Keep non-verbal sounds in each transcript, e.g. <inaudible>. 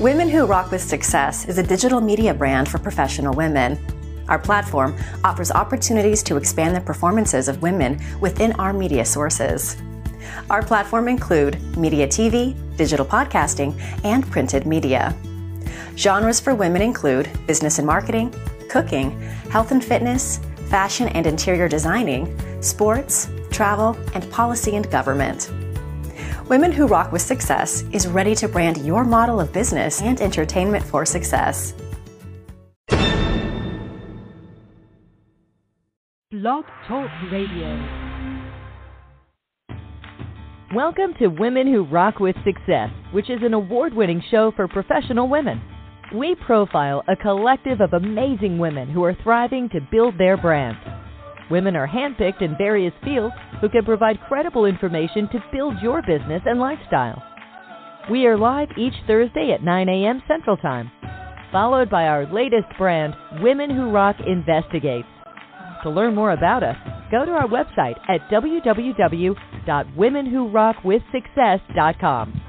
Women Who Rock with Success is a digital media brand for professional women. Our platform offers opportunities to expand the performances of women within our media sources. Our platform include media TV, digital podcasting, and printed media. Genres for women include business and marketing, cooking, health and fitness, fashion and interior designing, sports, travel, and policy and government. Women Who Rock with Success is ready to brand your model of business and entertainment for success. Blog Talk Radio. Welcome to Women Who Rock with Success, which is an award winning show for professional women. We profile a collective of amazing women who are thriving to build their brand. Women are handpicked in various fields who can provide credible information to build your business and lifestyle. We are live each Thursday at 9 a.m. Central Time, followed by our latest brand, Women Who Rock Investigates. To learn more about us, go to our website at www.womenwhorockwithsuccess.com.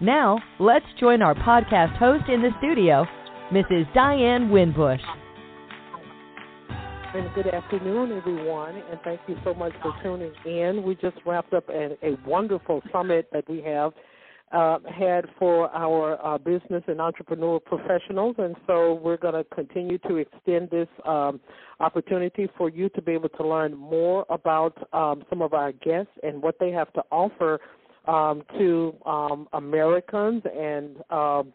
Now, let's join our podcast host in the studio, Mrs. Diane Winbush. And good afternoon, everyone, and thank you so much for tuning in. We just wrapped up a, a wonderful summit that we have uh, had for our uh, business and entrepreneur professionals, and so we're going to continue to extend this um, opportunity for you to be able to learn more about um, some of our guests and what they have to offer um, to um, Americans and um,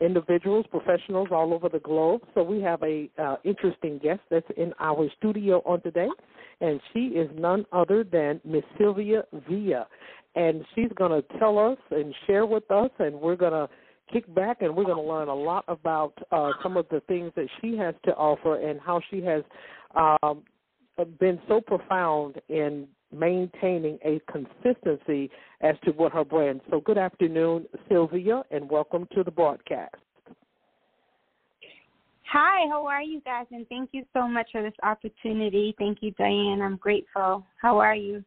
individuals, professionals all over the globe. So we have a uh, interesting guest that's in our studio on today, and she is none other than Miss Sylvia Villa, and she's going to tell us and share with us, and we're going to kick back and we're going to learn a lot about uh, some of the things that she has to offer and how she has um, been so profound in maintaining a consistency as to what her brand. So, good afternoon, Sylvia, and welcome to the broadcast. Hi, how are you guys? And thank you so much for this opportunity. Thank you, Diane. I'm grateful. How are you?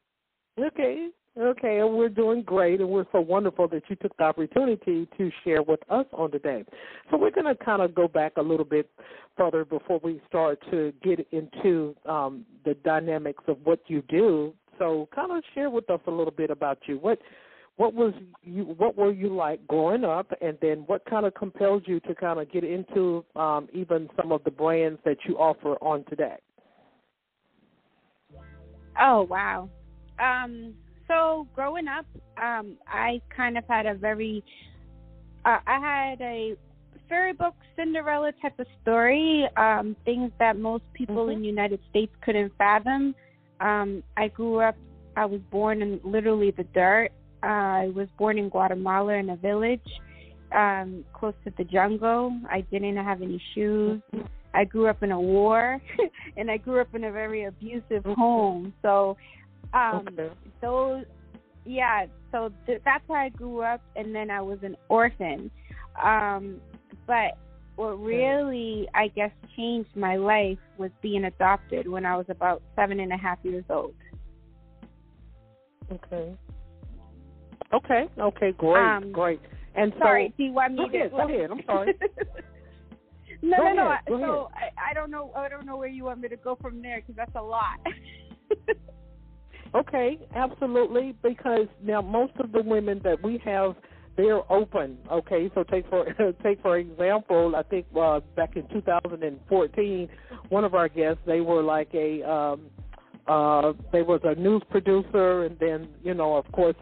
Okay, okay, and we're doing great, and we're so wonderful that you took the opportunity to share with us on today. So we're going to kind of go back a little bit further before we start to get into um, the dynamics of what you do so, kind of share with us a little bit about you. What what was you what were you like growing up, and then what kind of compelled you to kind of get into um, even some of the brands that you offer on today? Oh wow. Um, so growing up, um, I kind of had a very uh, I had a storybook Cinderella type of story, um, things that most people mm-hmm. in the United States couldn't fathom. Um, I grew up, I was born in literally the dirt. Uh, I was born in Guatemala in a village um, close to the jungle. I didn't have any shoes. I grew up in a war, <laughs> and I grew up in a very abusive home. So, um, okay. those, yeah. So th- that's how I grew up, and then I was an orphan. Um, but what really, I guess, changed my life was being adopted when I was about seven and a half years old. Okay. Okay. Okay. Great. Um, great. And sorry, so, do you want me go to? Ahead, go ahead. I'm sorry. <laughs> no, go no, ahead, no. Go so I, I don't know. I don't know where you want me to go from there because that's a lot. <laughs> okay, absolutely. Because now most of the women that we have they're open. Okay, so take for <laughs> take for example, I think uh, back in 2014, one of our guests they were like a um, uh, they was a news producer, and then you know, of course,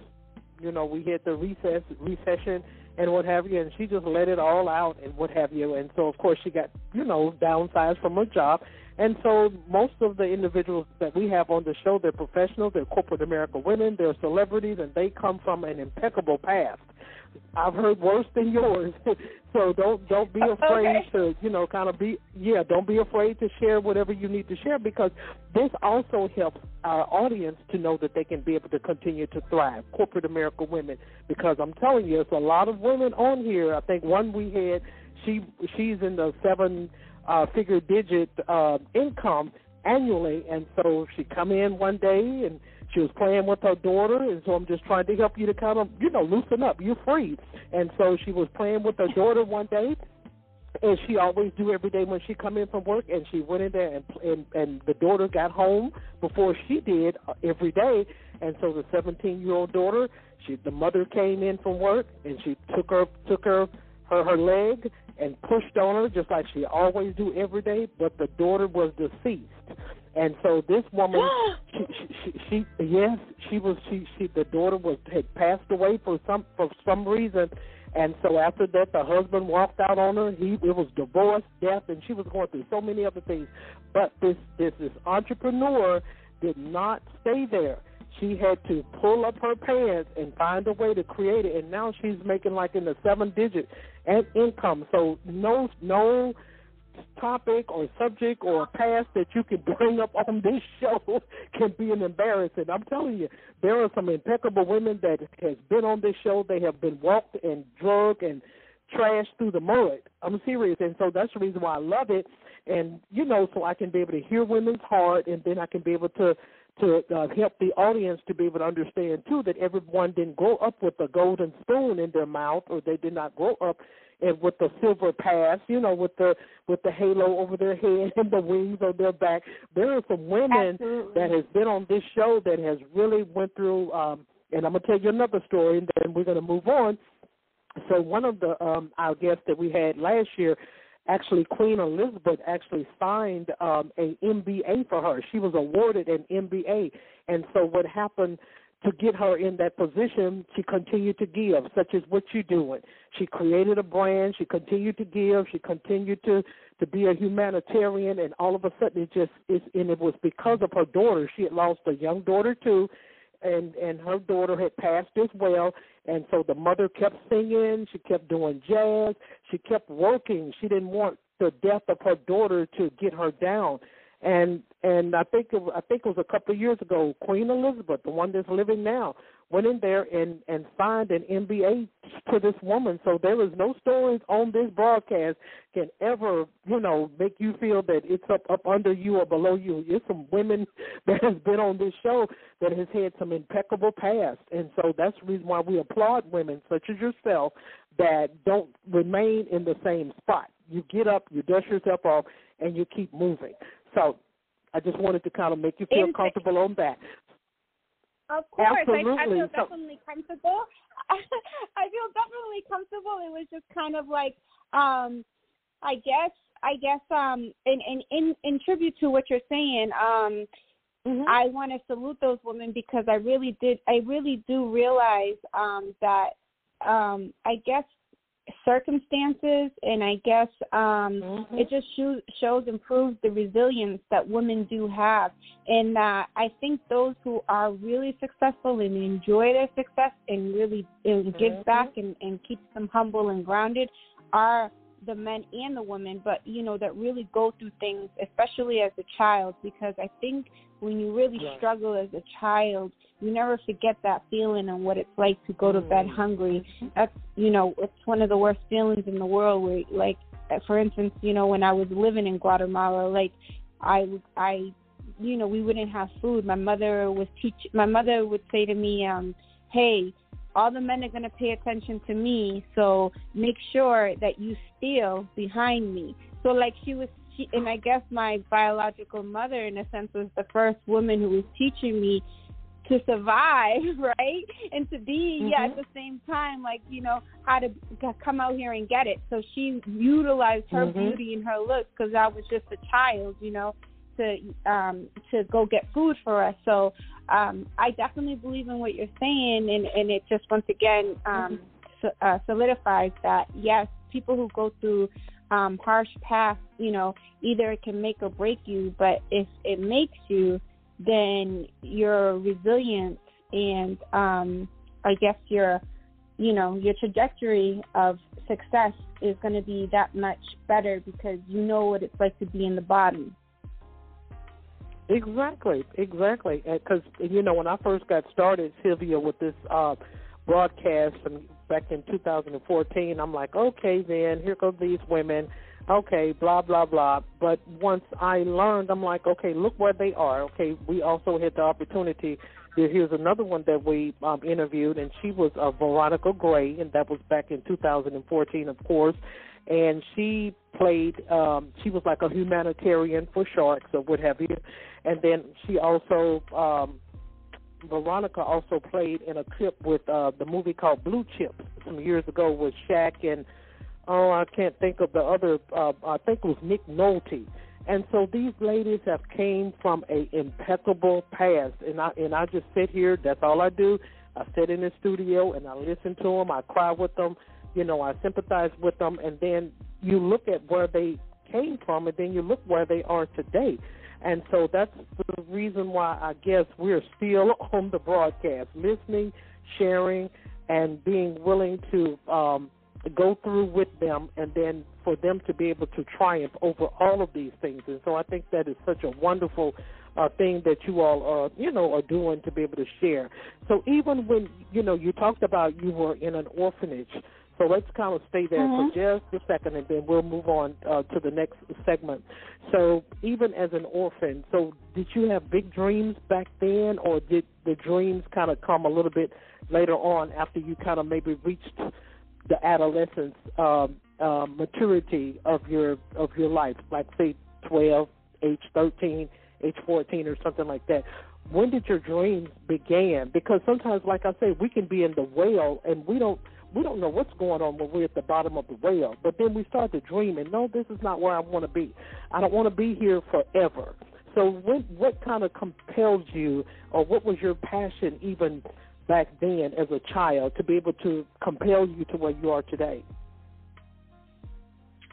you know, we hit the recess recession and what have you, and she just let it all out and what have you, and so of course she got you know downsized from her job, and so most of the individuals that we have on the show, they're professionals, they're corporate America women, they're celebrities, and they come from an impeccable past. I've heard worse than yours. <laughs> so don't don't be afraid okay. to you know kind of be yeah don't be afraid to share whatever you need to share because this also helps our audience to know that they can be able to continue to thrive. Corporate America women because I'm telling you, it's a lot of women on here. I think one we had she she's in the seven uh, figure digit uh, income annually, and so she come in one day and she was playing with her daughter, and so I'm just trying to help you to kind of, you know, loosen up. You're free. And so she was playing with her daughter one day, and she always do every day when she come in from work and she went in there and and and the daughter got home before she did uh, every day and so the 17 year old daughter she the mother came in from work and she took her took her her her leg and pushed on her just like she always do every day but the daughter was deceased and so this woman <gasps> she, she she she yes she was she she the daughter was had passed away for some for some reason and so after that, the husband walked out on her. He it was divorce, death, and she was going through so many other things. But this this this entrepreneur did not stay there. She had to pull up her pants and find a way to create it. And now she's making like in the seven digit and income. So no no topic or subject or past that you can <laughs> bring up on this show <laughs> can be an embarrassment. I'm telling you, there are some impeccable women that has been on this show. They have been walked and drugged and trashed through the mud. I'm serious, and so that's the reason why I love it. And you know, so I can be able to hear women's heart, and then I can be able to to uh, help the audience to be able to understand too that everyone didn't grow up with a golden spoon in their mouth, or they did not grow up and with the silver pass, you know, with the with the halo over their head <laughs> and the wings on their back. There are some women Absolutely. that has been on this show that has really went through. um And I'm gonna tell you another story, and then we're gonna move on. So one of the um our guests that we had last year actually Queen Elizabeth actually signed um, a MBA for her. She was awarded an MBA, and so what happened to get her in that position, she continued to give, such as what you're doing. She created a brand. She continued to give. She continued to to be a humanitarian, and all of a sudden, it just is. And it was because of her daughter. She had lost a young daughter too, and and her daughter had passed as well. And so the mother kept singing. She kept doing jazz. She kept working. She didn't want the death of her daughter to get her down and and I think it, I think it was a couple of years ago. Queen Elizabeth, the one that's living now, went in there and and signed an MBA to this woman. So there is no stories on this broadcast can ever you know make you feel that it's up up under you or below you. It's some women <laughs> that has been on this show that has had some impeccable past, and so that's the reason why we applaud women such as yourself that don't remain in the same spot. You get up, you dust yourself off, and you keep moving. So I just wanted to kind of make you feel In- comfortable on that. Of course, I, I Absolutely. feel definitely comfortable. <laughs> I feel definitely comfortable. It was just kind of like, um, I guess, I guess, um, in in in, in tribute to what you're saying, um, I want to salute those women because I really did. I really do realize um, that um, I guess circumstances and I guess um, Mhm. it just shows shows and proves the resilience that women do have, and uh, I think those who are really successful and enjoy their success and really and give Mhm. back and, and keeps them humble and grounded are the men and the women, but you know that really go through things, especially as a child, because I think when you really Right. struggle as a child, you never forget that feeling and what it's like to go to bed Mm. hungry. That's you know, it's one of the worst feelings in the world. Where, like, for instance, you know, when I was living in Guatemala, like, I I, you know, we wouldn't have food. My mother was teach. My mother would say to me, um, "Hey, all the men are going to pay attention to me, so make sure that you steal behind me." So, like, she was. She, and I guess my biological mother, in a sense, was the first woman who was teaching me to survive, <laughs> right? And to be, yeah, at Mhm. the same time, like, you know, how to come out here and get it. So she utilized her Mhm. beauty and her looks because I was just a child, you know, to um to go get food for us. So um I definitely believe in what you're saying and and it just once again um so, uh, solidifies that yes, people who go through um harsh paths, you know, either it can make or break you, but if it makes you then your resilience and um I guess your you know, your trajectory of success is going to be that much better because you know what it's like to be in the bottom. Exactly, exactly. Because you know, when I first got started, Sylvia, with this uh, broadcast and back in 2014, I'm like, okay, then here go these women. Okay, blah blah blah. But once I learned, I'm like, okay, look where they are. Okay, we also had the opportunity here's another one that we um, interviewed, and she was uh, Veronica Gray, and that was back in 2014, of course. And she played, um, she was like a humanitarian for sharks or what have you. And then she also, um, Veronica also played in a clip with uh, the movie called Blue Chips some years ago with Shaq and oh, I can't think of the other. Uh, I think it was Nick Nolte. And so these ladies have came from a impeccable past, and I and I just sit here. That's all I do. I sit in the studio and I listen to them. I cry with them. You know, I sympathize with them, and then you look at where they came from, and then you look where they are today. And so that's the reason why I guess we're still <laughs> on the broadcast, listening, sharing, and being willing to um, go through with them and then for them to be able to triumph over all of these things. And so I think that is such a wonderful uh, thing that you all are, you know, are doing to be able to share. So even when, you know, you talked about you were in an orphanage, so let's kind of stay there mm-hmm. for just a second, and then we'll move on uh, to the next segment. So, even as an orphan, so did you have big dreams back then, or did the dreams kind of come a little bit later on after you kind of maybe reached the adolescence um, uh, maturity of your of your life, like say twelve, age thirteen, age fourteen, or something like that. When did your dreams begin? Because sometimes, like I say, we can be in the whale and we don't we don't know what's going on when we're at the bottom of the whale. But then we start to dream and no, this is not where I want to be. I don't want to be here forever. So, when, what kind of compelled you, or what was your passion even back then as a child to be able to compel you to where you are today?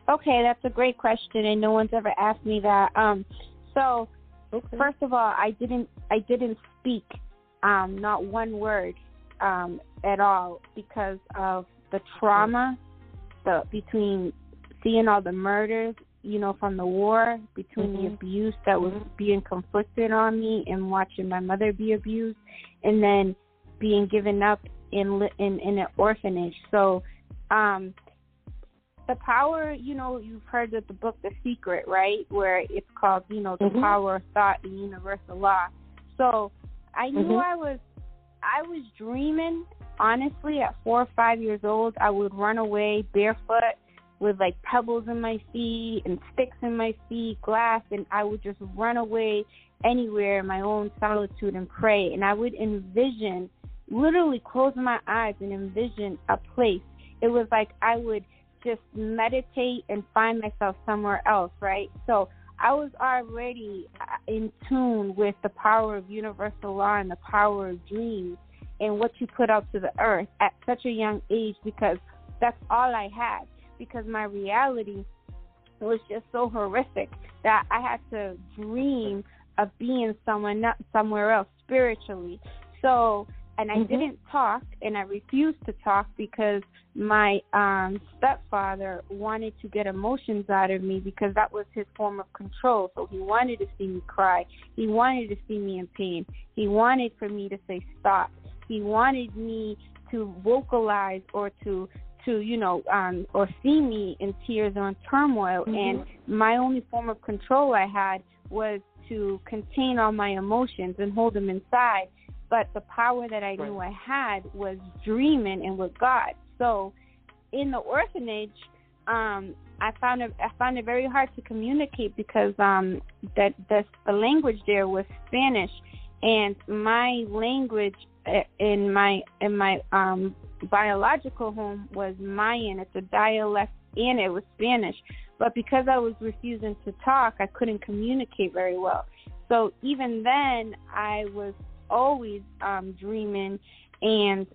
Okay, that's a great question, and no one's ever asked me that. Um, so, okay. first of all, I didn't I didn't speak um, not one word um, at all because of the trauma the between seeing all the murders, you know, from the war, between mm-hmm. the abuse that was being conflicted on me, and watching my mother be abused, and then being given up in in in an orphanage. So, um, the power, you know, you've heard of the book The Secret, right? Where it's called, you know, the mm-hmm. power of thought and universal law. So, I knew mm-hmm. I was I was dreaming honestly at 4 or 5 years old. I would run away barefoot with like pebbles in my feet and sticks in my feet, glass, and I would just run away anywhere in my own solitude and pray. And I would envision literally close my eyes and envision a place. It was like I would just meditate and find myself somewhere else, right? So I was already uh, in tune with the power of universal law and the power of dreams and what you put out to the earth at such a young age because that's all I had. Because my reality was just so horrific that I had to dream of being someone somewhere else spiritually. So and I mm-hmm. didn't talk and I refused to talk because my um stepfather wanted to get emotions out of me because that was his form of control. So he wanted to see me cry. He wanted to see me in pain. He wanted for me to say stop. He wanted me to vocalize or to to you know um or see me in tears or in turmoil mm-hmm. and my only form of control I had was to contain all my emotions and hold them inside but the power that I knew I had was dreaming and with God. So in the orphanage, um, I found it I found it very hard to communicate because um, that the, the language there was Spanish, and my language eh, in my in my um, biological home was Mayan. It's a dialect, and it was Spanish. But because I was refusing to talk, I couldn't communicate very well. So even then, I was always um dreaming. And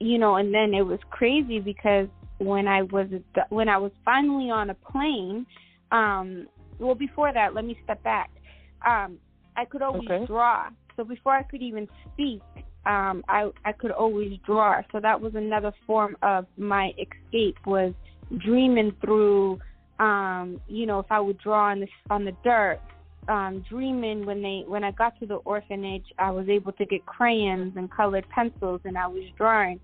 you know and then it was crazy because when I was when I was finally on a plane um well before that let me step back. Um I could always okay. draw. So before I could even speak um I I could always draw. So that was another form of my escape was dreaming through um you know if I would draw on the on the dirt um, dreaming when they when I got to the orphanage, I was able to get crayons and colored pencils, and I was drawing.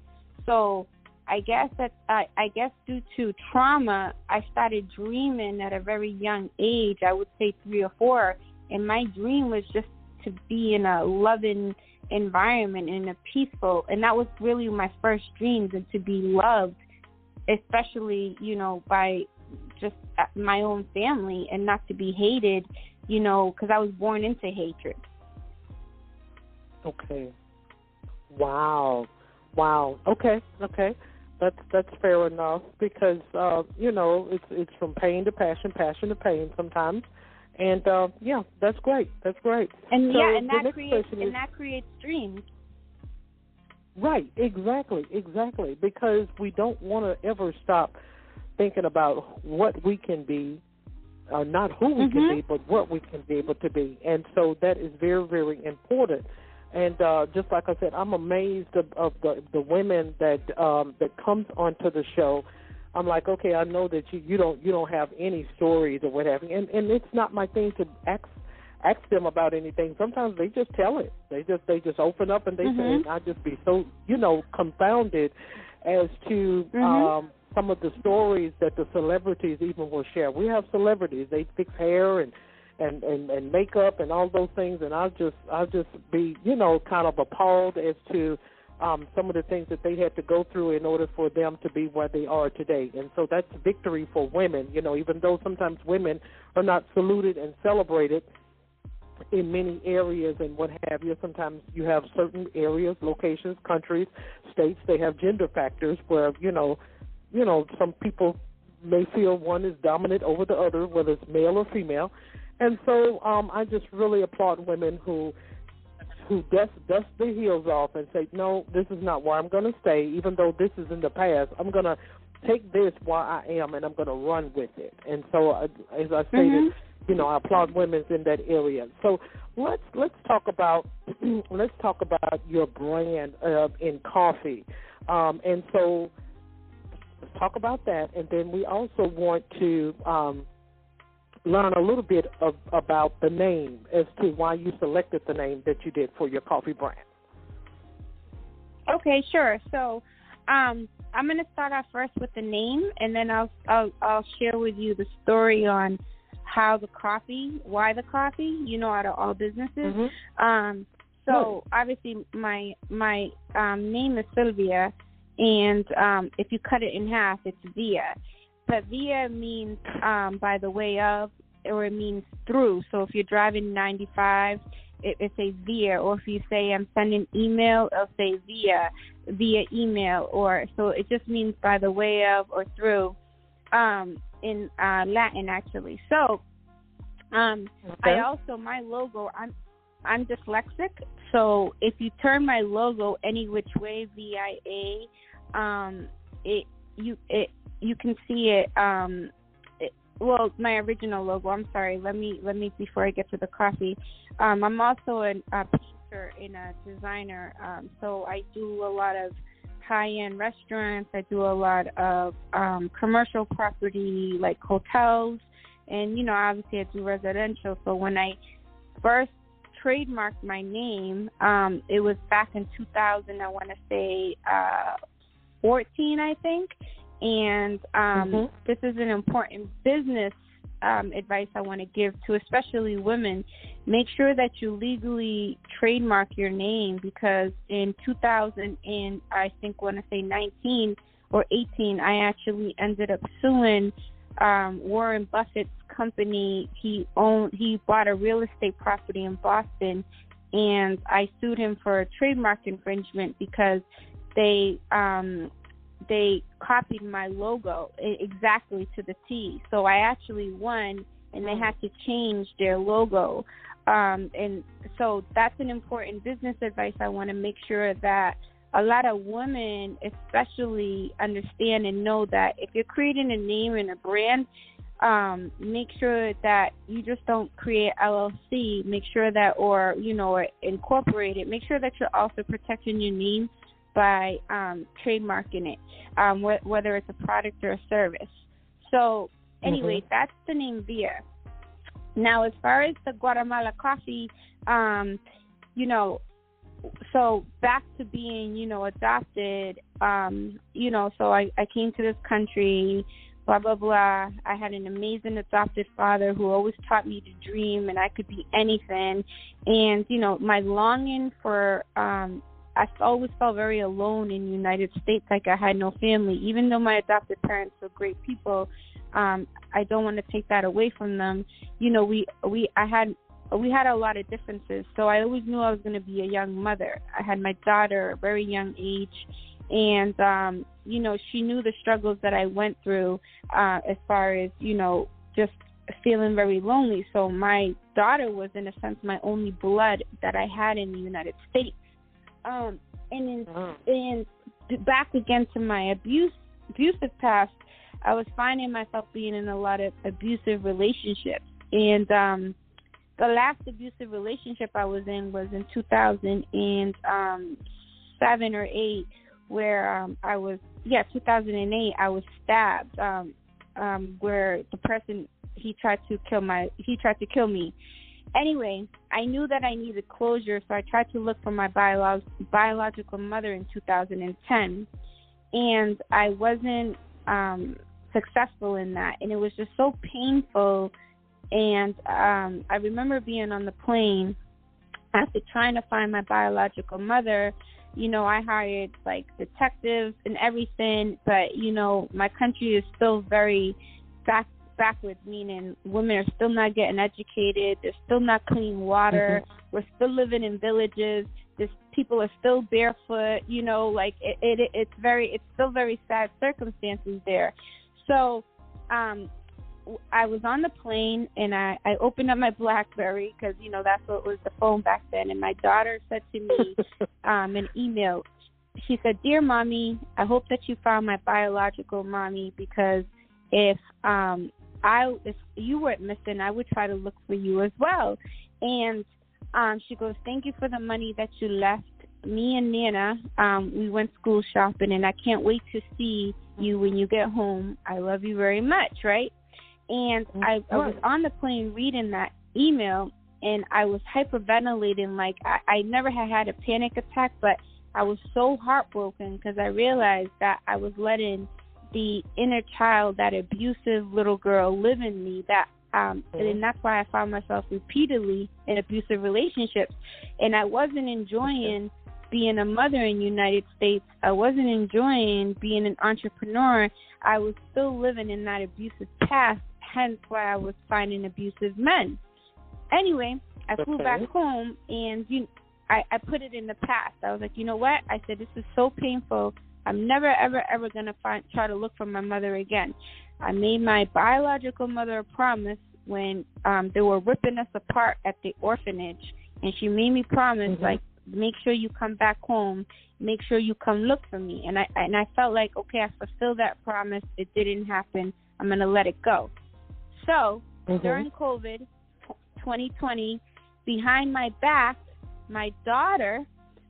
So I guess that I, I guess due to trauma, I started dreaming at a very young age. I would say three or four, and my dream was just to be in a loving environment in a peaceful and that was really my first dreams and to be loved especially you know by just my own family and not to be hated you know because i was born into hatred. Okay. Wow. Wow. Okay. Okay. That's that's fair enough because uh you know it's it's from pain to passion passion to pain sometimes. And uh, yeah, that's great. That's great. And so yeah, and that creates and is, that creates dreams. Right, exactly, exactly. Because we don't want to ever stop thinking about what we can be, uh, not who we mm-hmm. can be, but what we can be able to be. And so that is very, very important. And uh, just like I said, I'm amazed of, of the the women that um, that comes onto the show I'm like, okay, I know that you you don't you don't have any stories or what have you, and and it's not my thing to ask ask them about anything. Sometimes they just tell it. They just they just open up and they mm-hmm. say, and I just be so you know confounded as to mm-hmm. um some of the stories that the celebrities even will share. We have celebrities; they fix hair and and and and makeup and all those things, and I'll just I'll just be you know kind of appalled as to um, some of the things that they had to go through in order for them to be where they are today. And so that's victory for women, you know, even though sometimes women are not saluted and celebrated in many areas and what have you. Sometimes you have certain areas, locations, countries, states, they have gender factors where, you know, you know, some people may feel one is dominant over the other, whether it's male or female. And so um, I just really applaud women who who dust dust their heels off and say, no, this is not where I'm going to stay. Even though this is in the past, I'm going to take this where I am and I'm going to run with it. And so, uh, as I stated, mm-hmm. you know, I applaud women in that area. So let's let's talk about <clears throat> let's talk about your brand uh, in coffee. Um, and so let's talk about that, and then we also want to. Um, learn a little bit of, about the name as to why you selected the name that you did for your coffee brand. Okay, sure. So, um, I'm going to start off first with the name, and then I'll, I'll I'll share with you the story on how the coffee, why the coffee. You know, out of all businesses. Mm-hmm. Um, so obviously, my my um, name is Sylvia, and um, if you cut it in half, it's Via but via means um, by the way of, or it means through. So if you're driving 95, it, it says via, or if you say I'm sending email, it'll say via, via email, or so it just means by the way of or through, um, in uh, Latin actually. So, um, okay. I also my logo. I'm I'm dyslexic, so if you turn my logo any which way, V I A, um, it you it you can see it um it, well my original logo. I'm sorry. Let me let me before i get to the coffee. Um i'm also an, a painter and a designer um so i do a lot of high end restaurants. I do a lot of um commercial property like hotels. And you know obviously i do residential. So when i first trademarked my name um it was back in 2000 i want to say uh 14 i think and um, mm-hmm. this is an important business um, advice I want to give to especially women. Make sure that you legally trademark your name because in 2000 and I think want to say 19 or 18, I actually ended up suing um, Warren Buffett's company. He owned he bought a real estate property in Boston, and I sued him for trademark infringement because they um, they copied my logo exactly to the T. So I actually won, and they had to change their logo. Um, and so that's an important business advice. I want to make sure that a lot of women, especially, understand and know that if you're creating a name and a brand, um, make sure that you just don't create LLC. Make sure that, or you know, or incorporate it. Make sure that you're also protecting your name by um, trademarking it, um, wh- whether it's a product or a service. So, anyway, mm-hmm. that's the name Via. Now, as far as the Guatemala coffee, um, you know, so back to being, you know, adopted, um, you know, so I, I came to this country blah blah blah. I had an amazing adopted father who always taught me to dream and I could be anything. And you know, my longing for um I always felt very alone in the United States, like I had no family. Even though my adopted parents were great people, um, I don't want to take that away from them. You know, we we I had we had a lot of differences, so I always knew I was going to be a young mother. I had my daughter, at a very young age, and um, you know, she knew the struggles that I went through uh, as far as you know, just feeling very lonely. So my daughter was, in a sense, my only blood that I had in the United States um, and in, oh. and back again to my abuse abusive past, I was finding myself being in a lot of abusive relationships, and um, the last abusive relationship I was in was in 2007 um, or eight, where um, I was yeah 2008 I was stabbed, um, um, where the person he tried to kill my he tried to kill me, Anyway, I knew that I needed closure, so I tried to look for my biolog- biological mother in 2010, and I wasn't um, successful in that, and it was just so painful. And um, I remember being on the plane after trying to find my biological mother. You know, I hired like detectives and everything, but you know, my country is still very back backwards, meaning women are still not getting educated. There's still not clean water. Mm-hmm. We're still living in villages. There's people are still barefoot. You know, like it, it it's very it's still very sad circumstances there. So, um, I was on the plane and I I opened up my BlackBerry because you know that's what was the phone back then. And my daughter said to me, <laughs> um, an email. She said, "Dear mommy, I hope that you found my biological mommy because." if um I if you weren't missing, I would try to look for you as well. And um, she goes, Thank you for the money that you left. Me and Nana, um, we went school shopping and I can't wait to see you when you get home. I love you very much, right? And I, I was on the plane reading that email and I was hyperventilating like I, I never had had a panic attack, but I was so heartbroken because I realized that I was letting the inner child, that abusive little girl live in me that um mm-hmm. and that's why I found myself repeatedly in abusive relationships and I wasn't enjoying being a mother in the United States. I wasn't enjoying being an entrepreneur. I was still living in that abusive past, hence why I was finding abusive men. Anyway, I flew back home and you I, I put it in the past. I was like, you know what? I said this is so painful I'm never, ever, ever going to find try to look for my mother again. I made my biological mother a promise when um they were ripping us apart at the orphanage, and she made me promise mm-hmm. like make sure you come back home, make sure you come look for me. And I and I felt like okay, I fulfilled that promise. It didn't happen. I'm gonna let it go. So mm-hmm. during COVID, 2020, behind my back, my daughter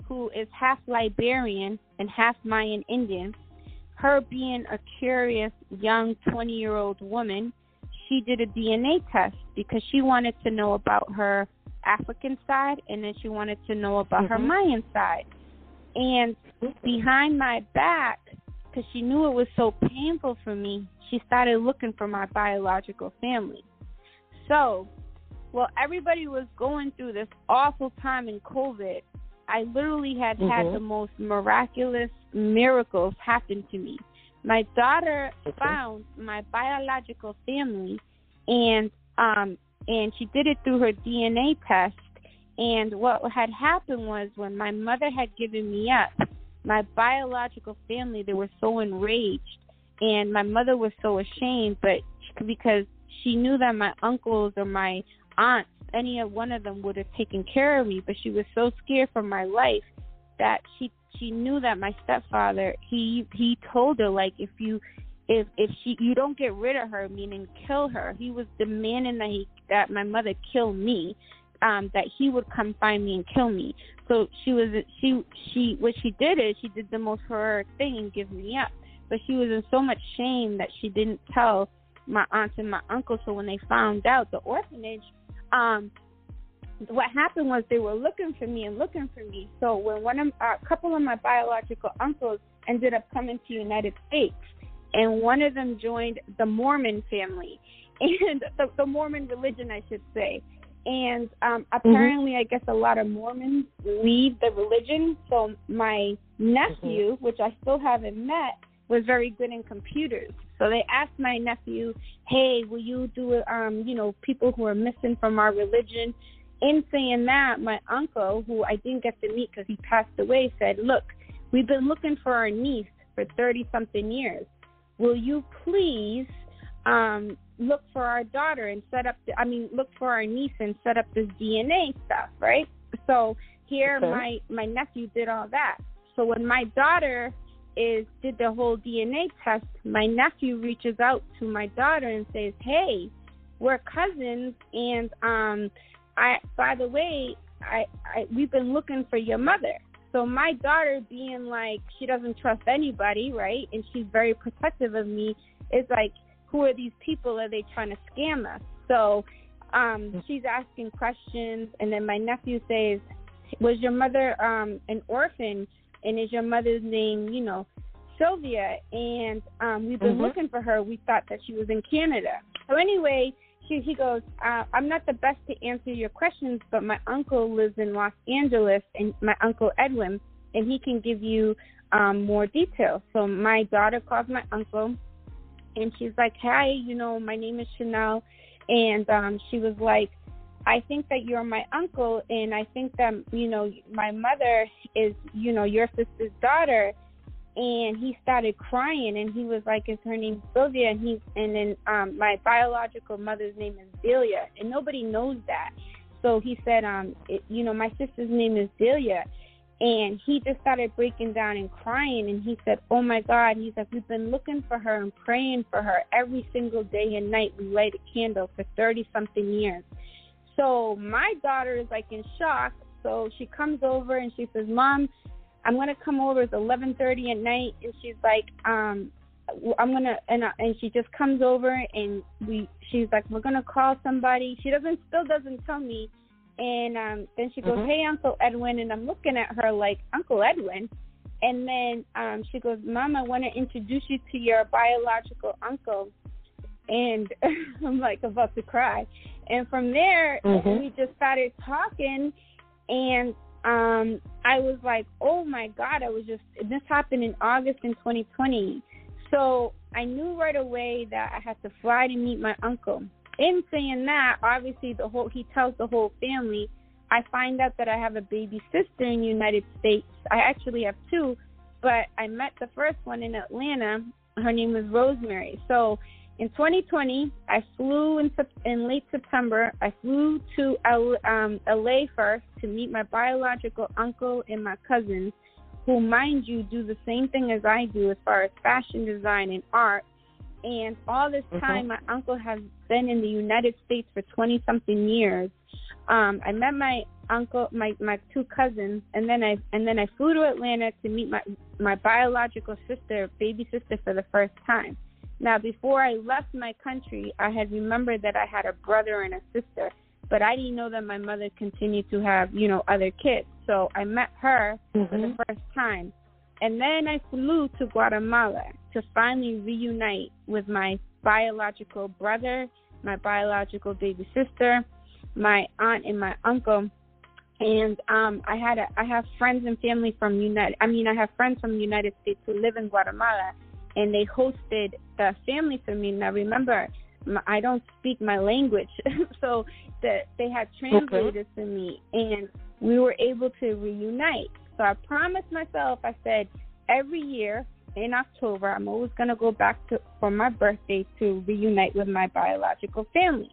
who is half Liberian and half Mayan Indian, her being a curious young 20 year old woman, she did a DNA test because she wanted to know about her African side and then she wanted to know about mm-hmm. her Mayan side. And behind my back, because she knew it was so painful for me, she started looking for my biological family. So, well, everybody was going through this awful time in COVID, I literally had mm-hmm. had the most miraculous miracles happen to me. My daughter okay. found my biological family, and um, and she did it through her DNA test. And what had happened was when my mother had given me up, my biological family they were so enraged, and my mother was so ashamed, but because she knew that my uncles or my aunts any of one of them would have taken care of me, but she was so scared for my life that she she knew that my stepfather he he told her like if you if if she you don't get rid of her meaning kill her. He was demanding that he that my mother kill me um that he would come find me and kill me so she was she she what she did is she did the most horrific thing and give me up but she was in so much shame that she didn't tell my aunts and my uncles so when they found out the orphanage um, what happened was they were looking for me and looking for me. So when one of uh, a couple of my biological uncles ended up coming to United States, and one of them joined the Mormon family, <laughs> and the, the Mormon religion, I should say. And um, mm-hmm. apparently, mm-hmm. I guess a lot of Mormons leave the religion. So my nephew, mm-hmm. which I still haven't met, was very good in computers. So they asked my nephew, "Hey, will you do um, you know, people who are missing from our religion?" In saying that, my uncle, who I didn't get to meet because he passed away, said, "Look, we've been looking for our niece for 30 something years. Will you please um look for our daughter and set up the, I mean, look for our niece and set up this DNA stuff, right?" So here okay. my my nephew did all that. So when my daughter is did the whole DNA test, my nephew reaches out to my daughter and says, "Hey, we're cousins, and um, I by the way, I, I we've been looking for your mother." So my daughter, being like she doesn't trust anybody, right, and she's very protective of me, is like, "Who are these people? Are they trying to scam us?" So um, she's asking questions, and then my nephew says, "Was your mother um, an orphan?" and is your mother's name, you know, Sylvia? And um, we've been mm-hmm. looking for her. We thought that she was in Canada. So anyway, she, he goes, uh, I'm not the best to answer your questions, but my uncle lives in Los Angeles, and my uncle Edwin, and he can give you um, more details. So my daughter calls my uncle, and she's like, Hi, you know, my name is Chanel, and um, she was like, I think that you're my uncle, and I think that you know my mother is you know your sister's daughter." And he started crying, and he was like, "Is her name Sylvia?" And he and then um, my biological mother's name is Delia, and nobody knows that. So he said, "Um, it, you know, my sister's name is Delia." And he just started breaking down and crying. And he said, Oh my God. He's like, We've been looking for her and praying for her every single day and night. We light a candle for 30 something years. So my daughter is like in shock. So she comes over and she says, "Mom, I'm gonna come over. It's 11:30 at night." And she's like, um, "I'm gonna," and uh, and she just comes over and we. She's like, "We're gonna call somebody." She doesn't still doesn't tell me. And um, then she goes, mm-hmm. "Hey, Uncle Edwin," and I'm looking at her like, "Uncle Edwin." And then um, she goes, Mom, I want to introduce you to your biological uncle. And <laughs> I'm like about to cry. And from there, mm-hmm. we just started talking, and um, I was like, oh my God, I was just, this happened in August in 2020. So I knew right away that I had to fly to meet my uncle. In saying that, obviously, the whole, he tells the whole family. I find out that I have a baby sister in the United States. I actually have two, but I met the first one in Atlanta. Her name was Rosemary. So in 2020, I flew in, in late September. I flew to L, um, LA first to meet my biological uncle and my cousins, who, mind you, do the same thing as I do as far as fashion design and art. And all this mm-hmm. time, mm-hmm. my uncle has been in the United States for 20 something years. Um, I met my uncle, my my two cousins, and then I and then I flew to Atlanta to meet my my biological sister, baby sister, for the first time. Now, before I left my country, I had remembered that I had a brother and a sister, but I didn't know that my mother continued to have, you know, other kids. So I met her mm-hmm. for the mm-hmm. first time. And then I flew to Guatemala to finally reunite with my biological brother, my biological baby sister, my aunt and my uncle. And um I had a I have friends and family from United I mean I have friends from the United States who live in Guatemala and they hosted the family for me. Now remember, I don't speak my language, <laughs> so that they had translators okay. for me, and we were able to reunite. So I promised myself, I said, every year in October, I'm always going to go back to for my birthday to reunite with my biological family.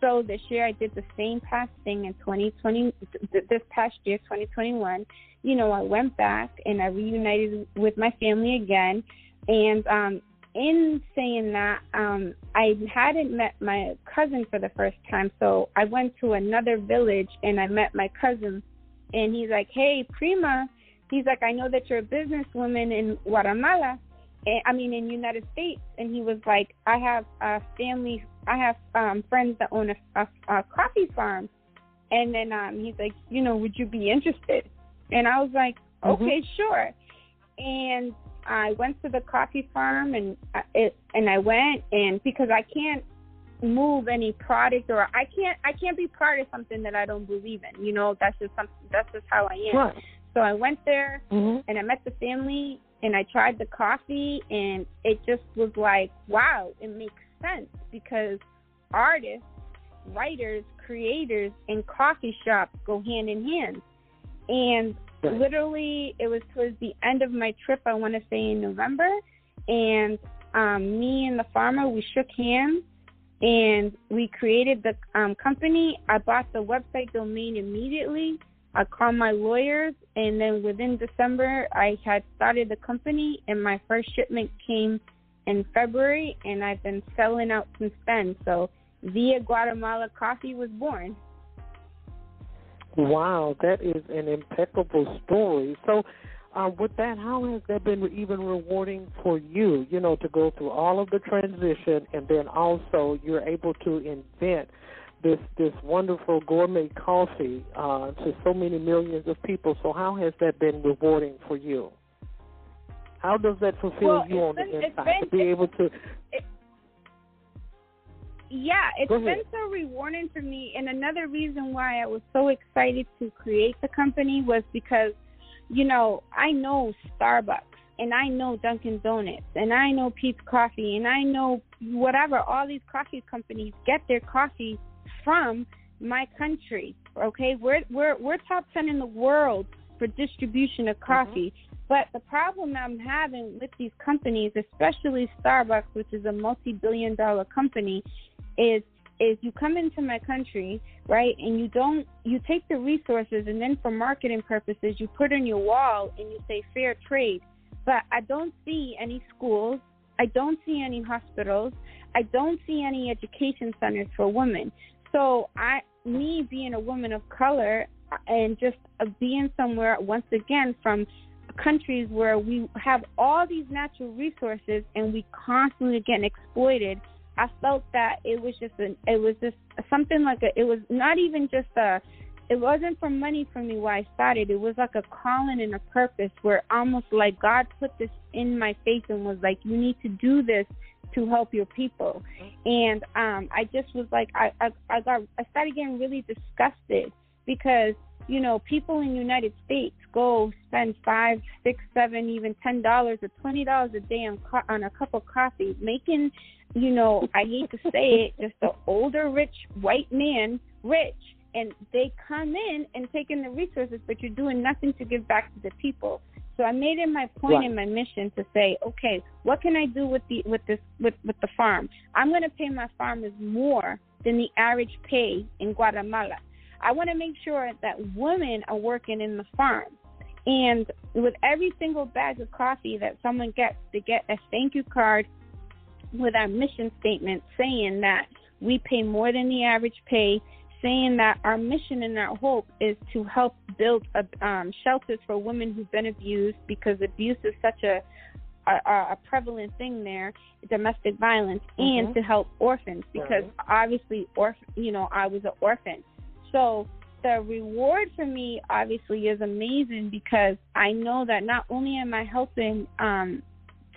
So this year I did the same past thing in 2020. This past year, 2021, you know, I went back and I reunited with my family again and um, in saying that, um, I hadn't met my cousin for the first time, so I went to another village and I met my cousin, and he's like, "Hey, Prima," he's like, "I know that you're a businesswoman in Guatemala, and, I mean in United States," and he was like, "I have a family, I have um, friends that own a, a, a coffee farm," and then um, he's like, "You know, would you be interested?" And I was like, mm-hmm. "Okay, mm-hmm. sure," and I went to the coffee farm and I, it and I went and because I can't move any product or I can't I can't be part of something that I don't believe in. You know, that's just something that's just how I am. Right. So I went there mm-hmm. and I met the family and I tried the coffee and it just was like, wow, it makes sense because artists, writers, creators and coffee shops go hand in hand. And Right. literally it was towards the end of my trip, I want to say in November, and um me and the farmer we shook hands and we created the um, company. I bought the website domain immediately. I called my lawyers, and then within December, I had started the company, and my first shipment came in February, and I've been selling out since then. So, Via Guatemala Coffee was born. Wow, that is an impeccable story. So, uh, with that, how has that been even rewarding for you? You know, to go through all of the transition, and then also you're able to invent this this wonderful gourmet coffee uh, to so many millions of people. So, how has that been rewarding for you? How does that fulfill Well, you on been- the inside been- to be able to? Yeah, it's been so rewarding for me. And another reason why I was so excited to create the company was because, you know, I know Starbucks and I know Dunkin' Donuts and I know Peet's Coffee and I know whatever, all these coffee companies get their coffee from my country. Okay, we're we're we're top ten in the world for distribution of mm-hmm. coffee. But the problem I'm having with these companies, especially Starbucks, which is a multi-billion dollar company, is is you come into my country, right, and you don't you take the resources and then for marketing purposes you put on your wall and you say fair trade. But I don't see any schools, I don't see any hospitals, I don't see any education centers for women. So I me being a woman of color and just being somewhere once again from countries where we have all these natural resources and we constantly getting exploited I felt that it was just an it was just something like a it was not even just a it wasn't for money for me why I started. It was like a calling and a purpose where almost like God put this in my face and was like, You need to do this to help your people. And um I just was like I, I I got I started getting really disgusted because you know, people in the United States go spend five, six, seven, even ten dollars or twenty dollars a day on co- on a cup of coffee, making, you know, I hate to say it, just the older rich white man rich, and they come in and taking the resources, but you're doing nothing to give back to the people. So I made it my point Right. and my mission to say, okay, what can I do with the with this with with the farm? I'm going to pay my farmers more than the average pay in Guatemala. I want to make sure that women are working in the farm. And with every single bag of coffee that someone gets, they get a thank you card with our mission statement saying that we pay more than the average pay, saying that our mission and our hope is to help build a, um, shelters for women who've been abused because abuse is such a a, a prevalent thing there, domestic violence, and Mhm. to help orphans because obviously, orph you know, I was an orphan. So the reward for me obviously is amazing because I know that not only am I helping um,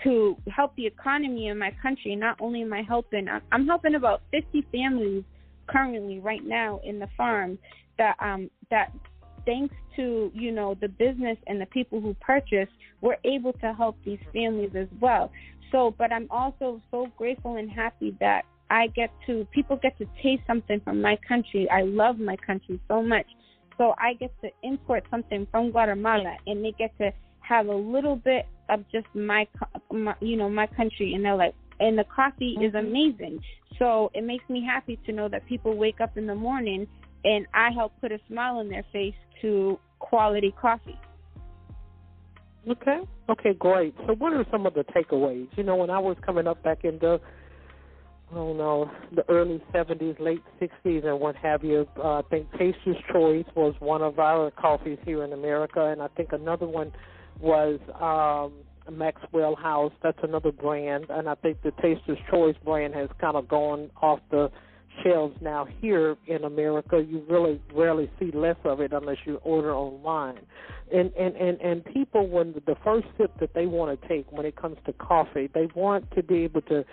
to help the economy in my country, not only am I helping, I'm, I'm helping about 50 families currently right now in the farm that um, that thanks to you know the business and the people who purchase, we're able to help these families as well. So, but I'm also so grateful and happy that I get to people get to taste something from my country. I love my country so much. So I get to import something from Guatemala and they get to have a little bit of just my, my you know, my country and they're like and the coffee is Mhm. amazing. So it makes me happy to know that people wake up in the morning and I help put a smile on their face to quality coffee. Okay. Okay, great. So what are some of the takeaways? You know, when I was coming up back in the I don't know, the early seventies, late sixties and what have you, uh, I think Taster's Choice was one of our coffees here in America and I think another one was um Maxwell House. That's another brand and I think the Taster's Choice brand has kind of gone off the shelves now here in America. You really rarely see less of it unless you order online. And and and and people when the first sip that they want to take when it comes to coffee, they want to be able to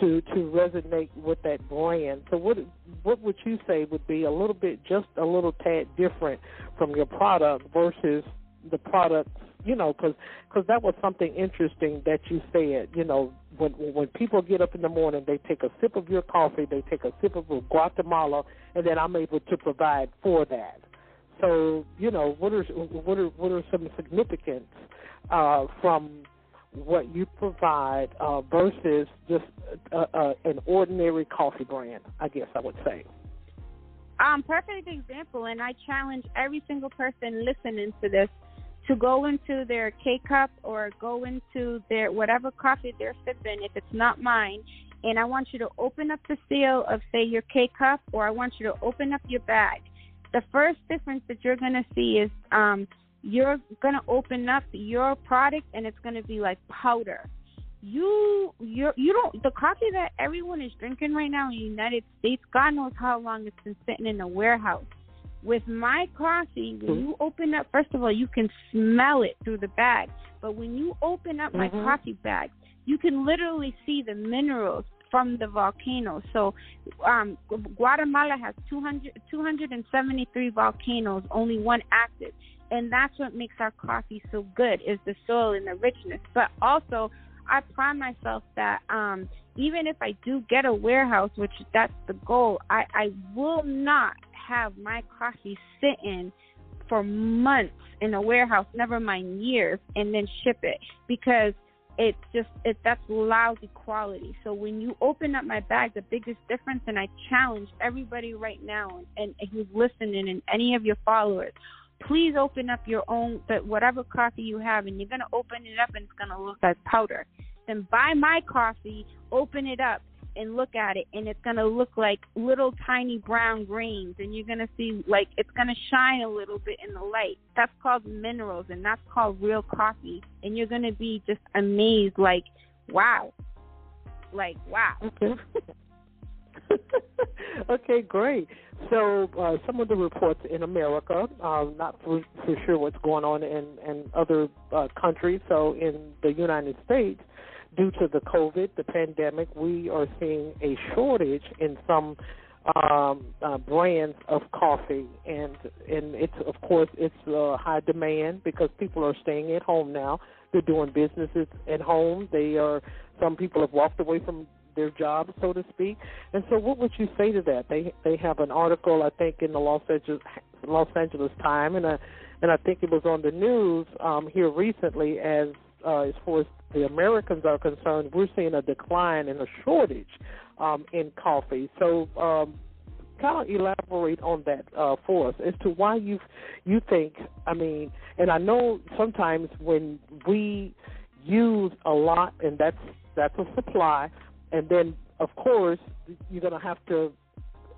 to to resonate with that brand. So what what would you say would be a little bit just a little tad different from your product versus the products you know, because cause that was something interesting that you said. You know, when when people get up in the morning, they take a sip of your coffee, they take a sip of Guatemala, and then I'm able to provide for that. So, you know, what are what are what are some significance uh, from what you provide uh, versus just uh, uh, an ordinary coffee brand? I guess I would say. Um, perfect example, and I challenge every single person listening to this to go into their K cup or go into their whatever coffee they're sipping, if it's not mine, and I want you to open up the seal of say your K cup or I want you to open up your bag. The first difference that you're gonna see is um you're gonna open up your product and it's gonna be like powder. You you you don't the coffee that everyone is drinking right now in the United States, God knows how long it's been sitting in a warehouse with my coffee, when mm-hmm. you open up, first of all, you can smell it through the bag. But when you open up my mm-hmm. coffee bag, you can literally see the minerals from the volcano. So um, Guatemala has 200, 273 volcanoes, only one active. And that's what makes our coffee so good is the soil and the richness. But also, I pride myself that um, even if I do get a warehouse, which that's the goal, I, I will not have my coffee sitting for months in a warehouse, never mind years, and then ship it because it's just it that's lousy quality. So when you open up my bag, the biggest difference, and I challenge everybody right now and, and who's listening and any of your followers, please open up your own that whatever coffee you have, and you're gonna open it up and it's gonna look like powder. Then buy my coffee, open it up, and look at it and it's going to look like little tiny brown grains and you're going to see like it's going to shine a little bit in the light. That's called minerals and that's called real coffee and you're going to be just amazed like wow. Like wow. Okay. <laughs> Okay great. So uh, some of the reports in America, uh, not for, for sure what's going on in, in other uh, countries. So in the United States, due to the COVID, the pandemic, we are seeing a shortage in some um, uh, brands of coffee, and and it's of course it's uh, high demand because people are staying at home now. They're doing businesses at home. They are some people have walked away from their jobs, so to speak. And so, what would you say to that? They they have an article, I think, in the Los Angeles Los Angeles Times, and I and I think it was on the news um, here recently as uh, as far as the Americans are concerned, we're seeing a decline and a shortage um, in coffee. So, um, kind of elaborate on that uh, for us as to why you you think. I mean, and I know sometimes when we use a lot, and that's that's a supply, and then of course you're going to have to,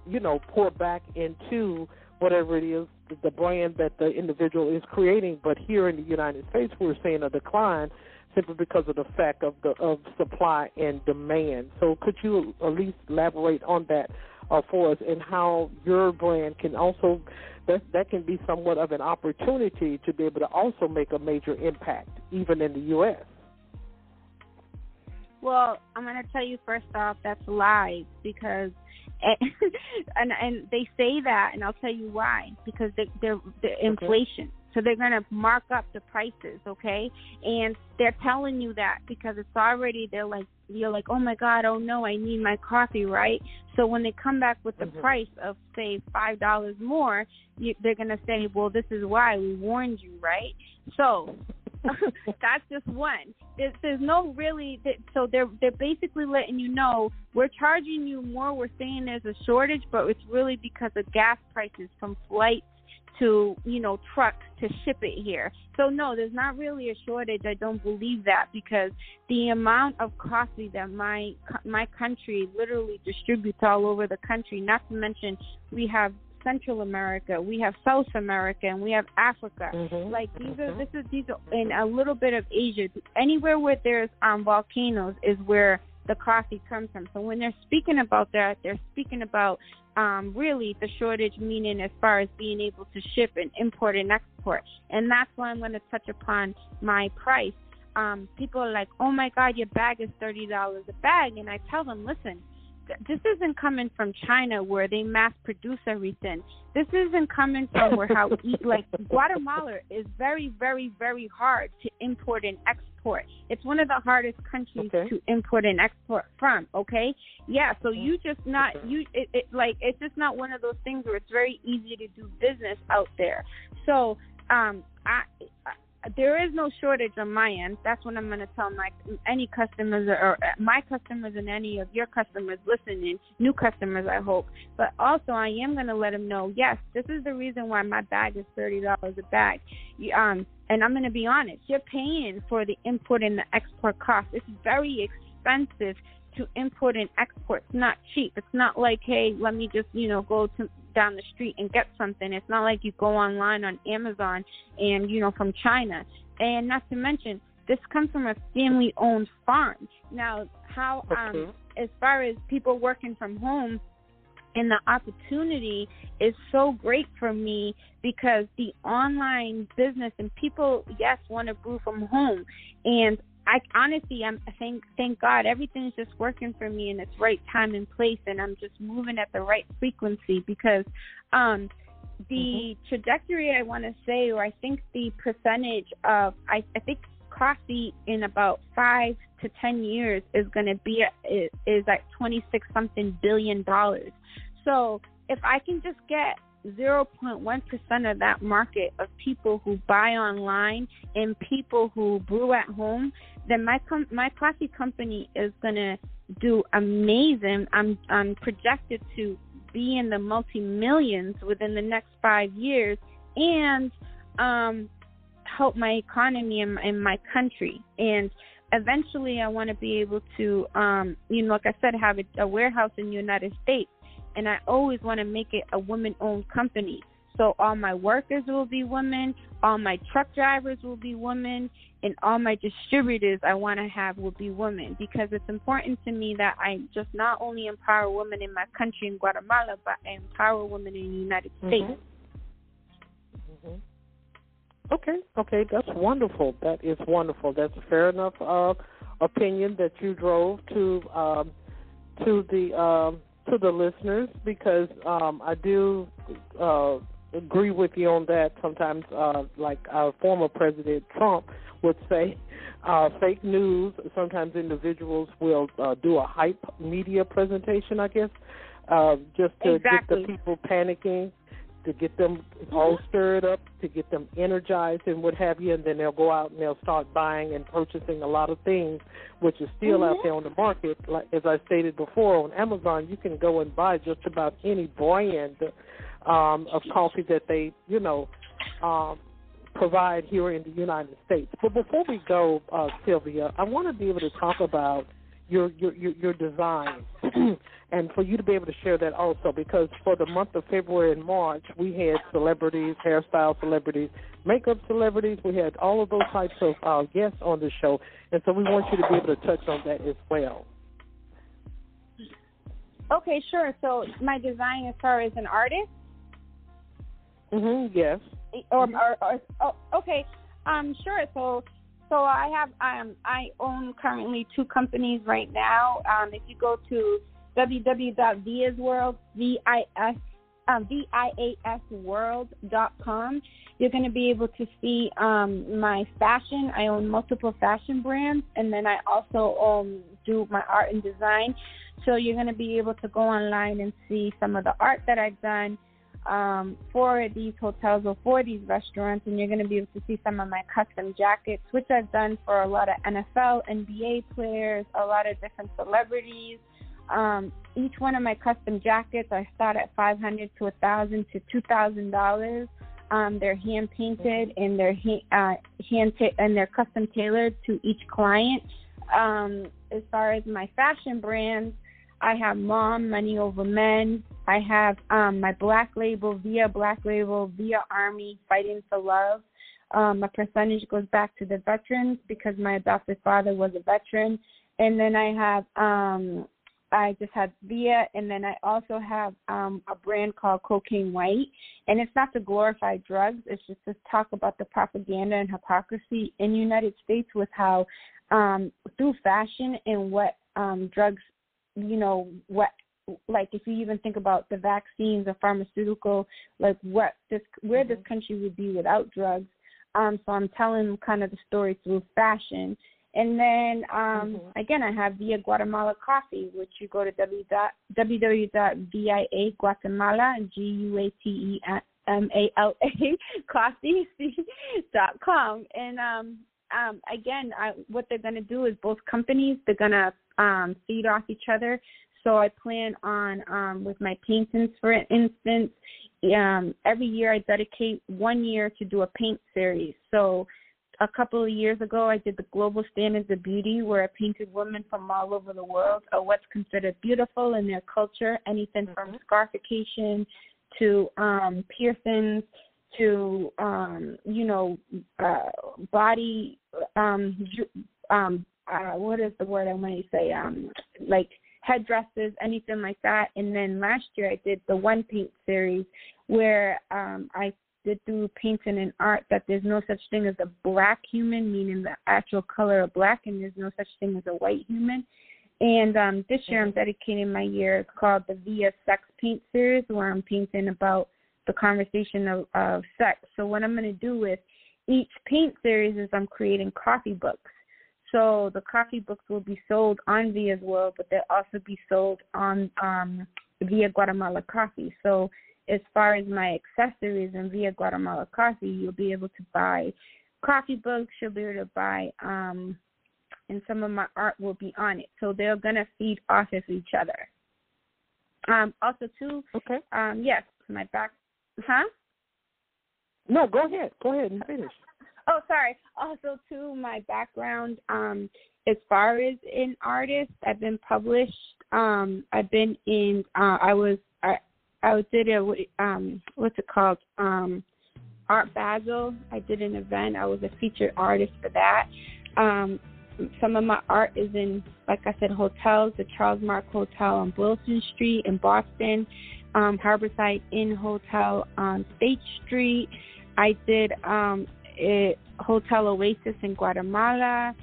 you know, pour back into whatever it is the brand that the individual is creating. But here in the United States, we're seeing a decline simply because of the fact of the of supply and demand. So could you at least elaborate on that uh, for us and how your brand can also that that can be somewhat of an opportunity to be able to also make a major impact even in the U.S. Well, I'm going to tell you first off that's lies because <laughs> and and they say that and I'll tell you why because they, they're, they're inflation. Okay. So they're going to mark up the prices, okay? And they're telling you that because it's already they're like you're like, "Oh my god, oh no, I need my coffee, right?" So when they come back with the mm-hmm. price of say $5 more, you, they're going to say, "Well, this is why we warned you, right?" So <laughs> that's just one. There's, there's no really. So they're they're basically letting you know we're charging you more. We're saying there's a shortage, but it's really because of gas prices from flights to you know trucks to ship it here. So no, there's not really a shortage. I don't believe that because the amount of coffee that my my country literally distributes all over the country. Not to mention we have Central America, we have South America, and we have Africa. Mm-hmm. Like these mm-hmm. are this is these are in a little bit of Asia. Anywhere where there's um volcanoes is where the coffee comes from. So when they're speaking about that, they're speaking about um, really the shortage, meaning as far as being able to ship and import and export. And that's why I'm going to touch upon my price. Um, people are like, "Oh my God, your bag is thirty dollars a bag," and I tell them, "Listen, this isn't coming from China where they mass produce everything. This isn't coming from where how <laughs> eat like Guatemala is very, very, very hard to import and export. It's one of the hardest countries okay. to import and export from. Okay, yeah. So you just not you it, it like it's just not one of those things where it's very easy to do business out there. So um I, I there is no shortage on my end. That's what I'm going to tell my any customers or my customers and any of your customers listening, new customers, I hope. But also, I am going to let them know. Yes, this is the reason why my bag is thirty dollars a bag. Um, and I'm going to be honest. You're paying for the import and the export cost. It's very expensive to import and export. It's not cheap. It's not like, hey, let me just you know go to down the street and get something. It's not like you go online on Amazon and you know from China. And not to mention, this comes from a family-owned farm. Now, how um, as far as people working from home, and the opportunity is so great for me because the online business and people yes want to brew from home and I honestly, I'm thank thank God everything's just working for me in its right time and place, and I'm just moving at the right frequency because um, the mm-hmm. trajectory I want to say, or I think the percentage of I, I think coffee in about five to ten years is going to be is, is like twenty six something billion dollars. So if I can just get 0.1% of that market of people who buy online and people who brew at home, then my com- my coffee company is going to do amazing. I'm I'm projected to be in the multi millions within the next 5 years and um help my economy and, and my country and eventually I want to be able to um you know like I said have a, a warehouse in the United States and I always want to make it a woman owned company. So all my workers will be women, all my truck drivers will be women, and all my distributors I want to have will be women because it's important to me that I just not only empower women in my country in Guatemala, but I empower women in the United mm-hmm. States. Mm-hmm. Okay, okay, that's wonderful. That is wonderful. That's a fair enough uh, opinion that you drove to um, to the um, to the listeners because um, I do uh, agree with you on that. Sometimes, uh, like our former president Trump would say, uh, fake news. Sometimes individuals will uh, do a hype media presentation, I guess, uh, just to exactly. get the people panicking to get them all stirred up, to get them energized and what have you, and then they'll go out and they'll start buying and purchasing a lot of things, which is still mm-hmm. out there on the market. Like as I stated before, on Amazon you can go and buy just about any brand um, of coffee that they, you know, um, provide here in the United States. But before we go, uh, Sylvia, I want to be able to talk about your your your, your design <clears throat> and for you to be able to share that also because for the month of February and March we had celebrities, hairstyle celebrities, makeup celebrities, we had all of those types of uh, guests on the show, and so we want you to be able to touch on that as well. Okay, sure. So my design as far as an artist. Mhm. Yes. Or, or, or oh, okay. Um, sure. So so I have um I own currently two companies right now. Um, if you go to www.viasworld v i s um, you're going to be able to see um, my fashion. I own multiple fashion brands, and then I also um, do my art and design. So you're going to be able to go online and see some of the art that I've done um, for these hotels or for these restaurants, and you're going to be able to see some of my custom jackets, which I've done for a lot of NFL, NBA players, a lot of different celebrities. Um, each one of my custom jackets, I start at five hundred to a thousand to two thousand dollars. Um, they're hand painted and they're uh, hand ta- and they're custom tailored to each client. Um, as far as my fashion brands, I have Mom, Money Over Men. I have um, my Black Label, Via Black Label, Via Army, Fighting for Love. Um, a percentage goes back to the veterans because my adopted father was a veteran. and then I have um I just have Via, and then I also have um, a brand called Cocaine White, and it's not to glorify drugs. It's just to talk about the propaganda and hypocrisy in United States with how um, through fashion and what um, drugs, you know, what like if you even think about the vaccines or pharmaceutical, like what this where this mm-hmm. country would be without drugs. Um, so I'm telling kind of the story through fashion and then um, mm-hmm. again, I have Via Guatemala Coffee, which you go to www.viaguatemala, G-U-A-T-E-M-A-L-A, coffee dot com. And um, um, again, I, what they're going to do is both companies, they're going to um, feed off each other. So I plan on, um, with my paintings, for instance, um, every year I dedicate one year to do a paint series. So a couple of years ago, I did the Global Standards of Beauty, where I painted women from all over the world of what's considered beautiful in their culture, anything mm-hmm. from scarification to um, piercings to um, you know uh, body um, um, uh, what is the word I want to say um, like headdresses, anything like that. And then last year I did the One Paint series where um, I did through painting and art that there's no such thing as a black human, meaning the actual color of black, and there's no such thing as a white human. And um, this year I'm dedicating my year. It's called the Via Sex Paint Series, where I'm painting about the conversation of, of sex. So what I'm going to do with each paint series is I'm creating coffee books. So the coffee books will be sold on Via's World, but they'll also be sold on um, Via Guatemala Coffee. So as far as my accessories and via Guatemala Coffee, you'll be able to buy coffee books. You'll be able to buy, um, and some of my art will be on it. So they're gonna feed off of each other. Um, also, too. Okay. Um, yes, my back. Huh? No, go ahead. Go ahead and finish. Oh, sorry. Also, too, my background. Um, as far as an artist, I've been published. Um, I've been in. Uh, I was. I, I did a um what's it called um Art Basel. I did an event. I was a featured artist for that. Um, some of my art is in, like I said, hotels. The Charles Mark Hotel on Boylston Street in Boston, um, Harborside Inn Hotel on State Street. I did um, a Hotel Oasis in Guatemala,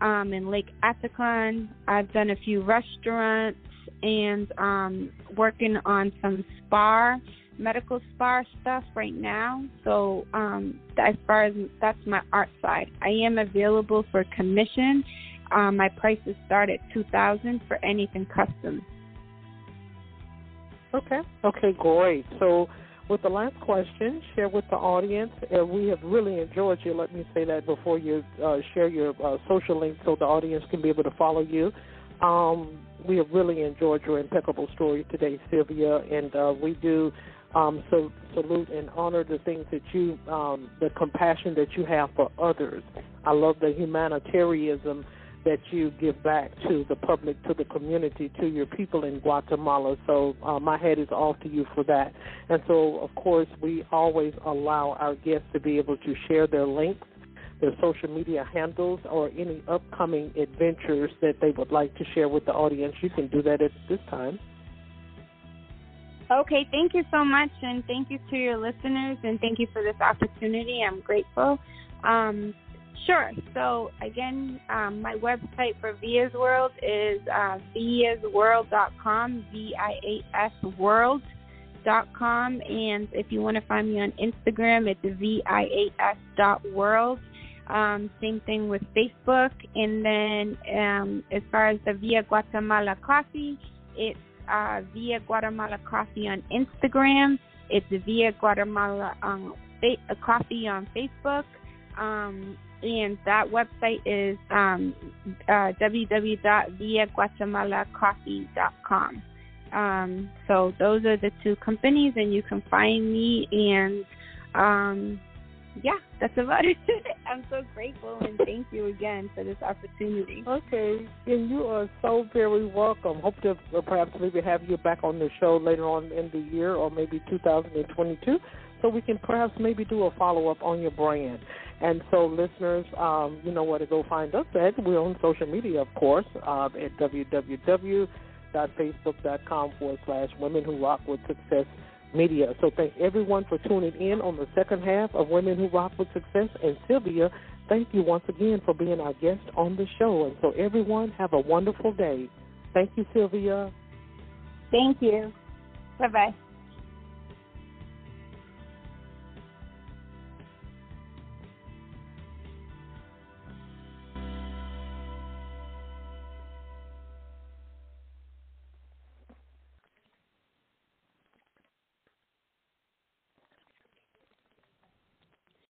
um, in Lake Atitlan. I've done a few restaurants and um, working on some spa, medical spa stuff right now. So um, as far as that's my art side, I am available for commission. Um, my prices start at two thousand for anything custom. Okay. Okay. Great. So. With the last question, share with the audience. Uh, we have really enjoyed you. Let me say that before you uh, share your uh, social links so the audience can be able to follow you. Um, we have really enjoyed your impeccable story today, Sylvia, and uh, we do um, so salute and honor the things that you, um, the compassion that you have for others. I love the humanitarianism that you give back to the public, to the community, to your people in Guatemala. So uh, my head is off to you for that. And so, of course, we always allow our guests to be able to share their links their social media handles, or any upcoming adventures that they would like to share with the audience, you can do that at this time. Okay, thank you so much, and thank you to your listeners, and thank you for this opportunity. I'm grateful. Um, sure. So, again, um, my website for Via's World is uh, viasworld.com, V I A S World. Dot com and if you want to find me on Instagram it's V I A S dot world um, same thing with Facebook. And then um, as far as the Via Guatemala Coffee, it's uh, Via Guatemala Coffee on Instagram. It's Via Guatemala um, Coffee on Facebook. Um, and that website is um, uh, www.viaguatemalacoffee.com. Um, so those are the two companies, and you can find me and um, yeah, that's about <laughs> it. I'm so grateful and thank you again for this opportunity. Okay, and you are so very welcome. Hope to perhaps maybe have you back on the show later on in the year or maybe 2022 so we can perhaps maybe do a follow up on your brand. And so, listeners, um, you know where to go find us at. We're on social media, of course, uh, at www.facebook.com forward slash Women Who Rock with Success Media. So, thank everyone for tuning in on the second half of Women Who Rock with Success. And Sylvia, thank you once again for being our guest on the show. And so, everyone, have a wonderful day. Thank you, Sylvia. Thank you. Bye bye.